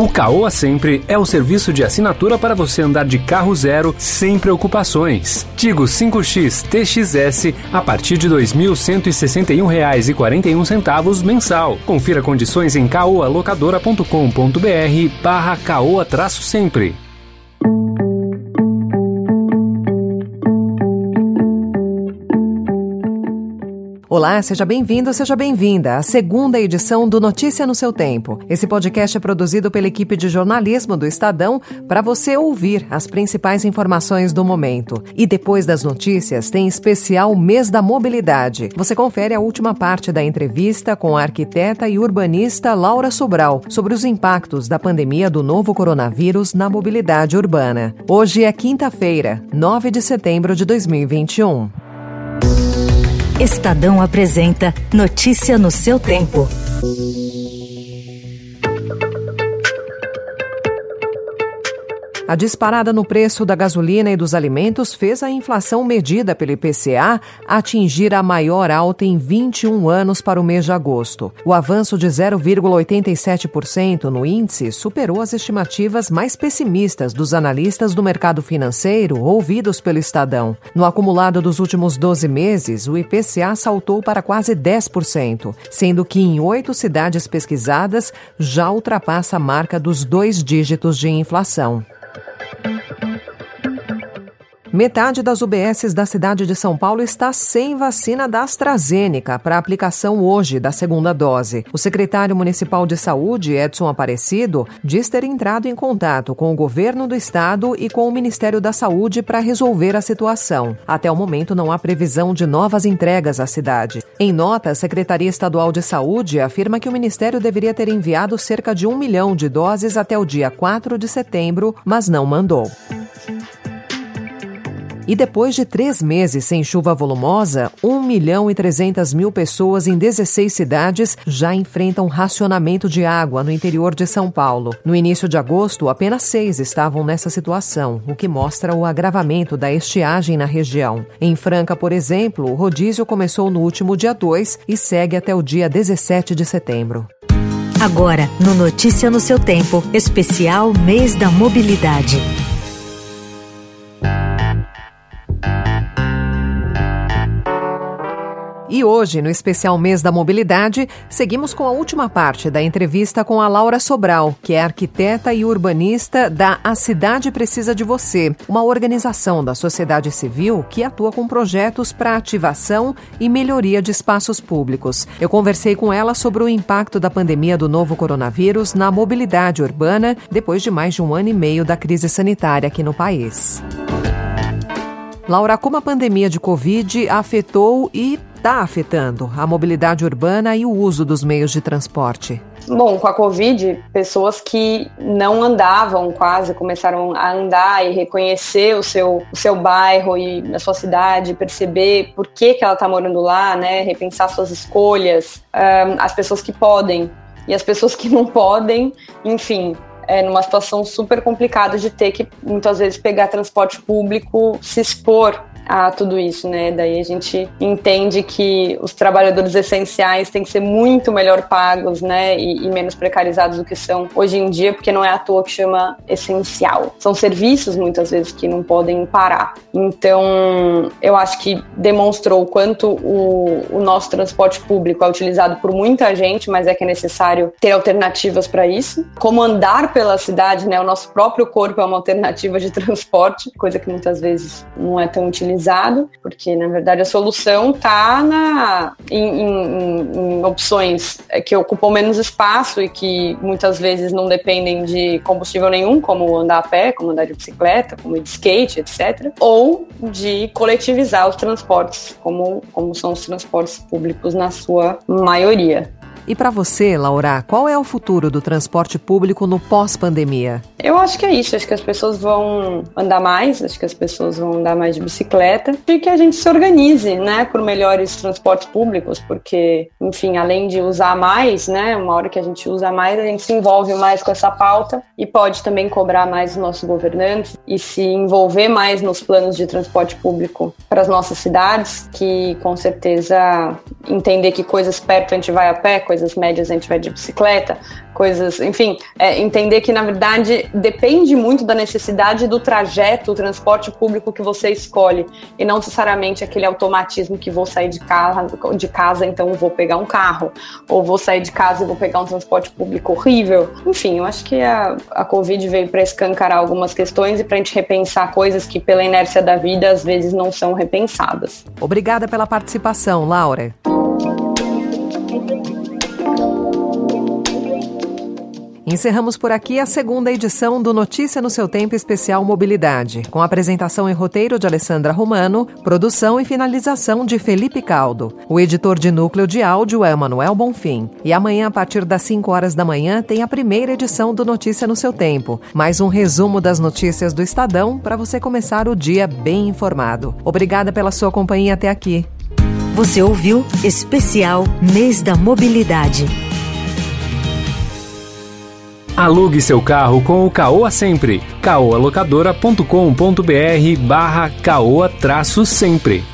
O Caoa Sempre é o serviço de assinatura para você andar de carro zero sem preocupações. Tigo 5X TXS a partir de R$ 2.161,41 mensal. Confira condições em caoalocadora.com.br barra caoa-sempre. Olá, seja bem-vindo, seja bem-vinda à segunda edição do Notícia no seu Tempo. Esse podcast é produzido pela equipe de jornalismo do Estadão para você ouvir as principais informações do momento. E depois das notícias, tem especial Mês da Mobilidade. Você confere a última parte da entrevista com a arquiteta e urbanista Laura Sobral sobre os impactos da pandemia do novo coronavírus na mobilidade urbana. Hoje é quinta-feira, 9 de setembro de 2021. Estadão apresenta Notícia no seu tempo. A disparada no preço da gasolina e dos alimentos fez a inflação medida pelo IPCA atingir a maior alta em 21 anos para o mês de agosto. O avanço de 0,87% no índice superou as estimativas mais pessimistas dos analistas do mercado financeiro ouvidos pelo Estadão. No acumulado dos últimos 12 meses, o IPCA saltou para quase 10%, sendo que em oito cidades pesquisadas já ultrapassa a marca dos dois dígitos de inflação. Metade das UBSs da cidade de São Paulo está sem vacina da AstraZeneca para aplicação hoje da segunda dose. O secretário municipal de saúde, Edson Aparecido, diz ter entrado em contato com o governo do estado e com o Ministério da Saúde para resolver a situação. Até o momento não há previsão de novas entregas à cidade. Em nota, a Secretaria Estadual de Saúde afirma que o Ministério deveria ter enviado cerca de um milhão de doses até o dia 4 de setembro, mas não mandou. E depois de três meses sem chuva volumosa, 1 milhão e 300 mil pessoas em 16 cidades já enfrentam racionamento de água no interior de São Paulo. No início de agosto, apenas seis estavam nessa situação, o que mostra o agravamento da estiagem na região. Em Franca, por exemplo, o rodízio começou no último dia 2 e segue até o dia 17 de setembro. Agora, no Notícia no seu Tempo, especial Mês da Mobilidade. E hoje, no especial Mês da Mobilidade, seguimos com a última parte da entrevista com a Laura Sobral, que é arquiteta e urbanista da A Cidade Precisa de Você, uma organização da sociedade civil que atua com projetos para ativação e melhoria de espaços públicos. Eu conversei com ela sobre o impacto da pandemia do novo coronavírus na mobilidade urbana depois de mais de um ano e meio da crise sanitária aqui no país. Laura, como a pandemia de Covid afetou e está afetando a mobilidade urbana e o uso dos meios de transporte? Bom, com a Covid, pessoas que não andavam quase começaram a andar e reconhecer o seu, o seu bairro e a sua cidade, perceber por que, que ela está morando lá, né? Repensar suas escolhas, um, as pessoas que podem e as pessoas que não podem, enfim, é numa situação super complicada de ter que muitas vezes pegar transporte público, se expor a tudo isso, né? Daí a gente entende que os trabalhadores essenciais têm que ser muito melhor pagos, né? E, e, menos precarizados do que são hoje em dia, porque não é à toa que chama essencial. São serviços, muitas vezes, que não podem parar. Então, eu acho que demonstrou o quanto o, o nosso transporte público é utilizado por muita gente, mas é que é necessário ter alternativas para isso. Como andar pela cidade, né? O nosso próprio corpo é uma alternativa de transporte, coisa que muitas vezes não é tão utilizada porque na verdade a solução está na, em, em, em, opções que ocupam menos espaço e que muitas vezes não dependem de combustível nenhum, como andar a pé, como andar de bicicleta, como ir de skate, etc. Ou de coletivizar os transportes, como, como são os transportes públicos na sua maioria. E para você, Laura, qual é o futuro do transporte público no pós-pandemia? Eu acho que é isso. Acho que as pessoas vão andar mais, acho que as pessoas vão andar mais de bicicleta e que a gente se organize, né, por melhores transportes públicos, porque, enfim, além de usar mais, né, uma hora que a gente usa mais, a gente se envolve mais com essa pauta e pode também cobrar mais os nossos governantes e se envolver mais nos planos de transporte público para as nossas cidades, que com certeza entender que coisas perto a gente vai a pé, coisas coisas médias a gente vai de bicicleta, coisas, enfim, é, entender que na verdade depende muito da necessidade do trajeto, o transporte público que você escolhe e não necessariamente aquele automatismo que vou sair de casa, de casa então vou pegar um carro ou vou sair de casa e vou pegar um transporte público horrível. Enfim, eu acho que a, a Covid veio para escancarar algumas questões e para a gente repensar coisas que pela inércia da vida às vezes não são repensadas. Obrigada pela participação, Laura. Encerramos por aqui a segunda edição do Notícia no seu Tempo Especial Mobilidade, com apresentação e roteiro de Alessandra Romano, produção e finalização de Felipe Caldo. O editor de núcleo de áudio é Manuel Bonfim. E amanhã, a partir das 5 horas da manhã, tem a primeira edição do Notícia no seu Tempo, mais um resumo das notícias do Estadão para você começar o dia bem informado. Obrigada pela sua companhia até aqui. Você ouviu Especial Mês da Mobilidade. Alugue seu carro com o Caoa Sempre. caoalocadora.com.br barra caoa sempre.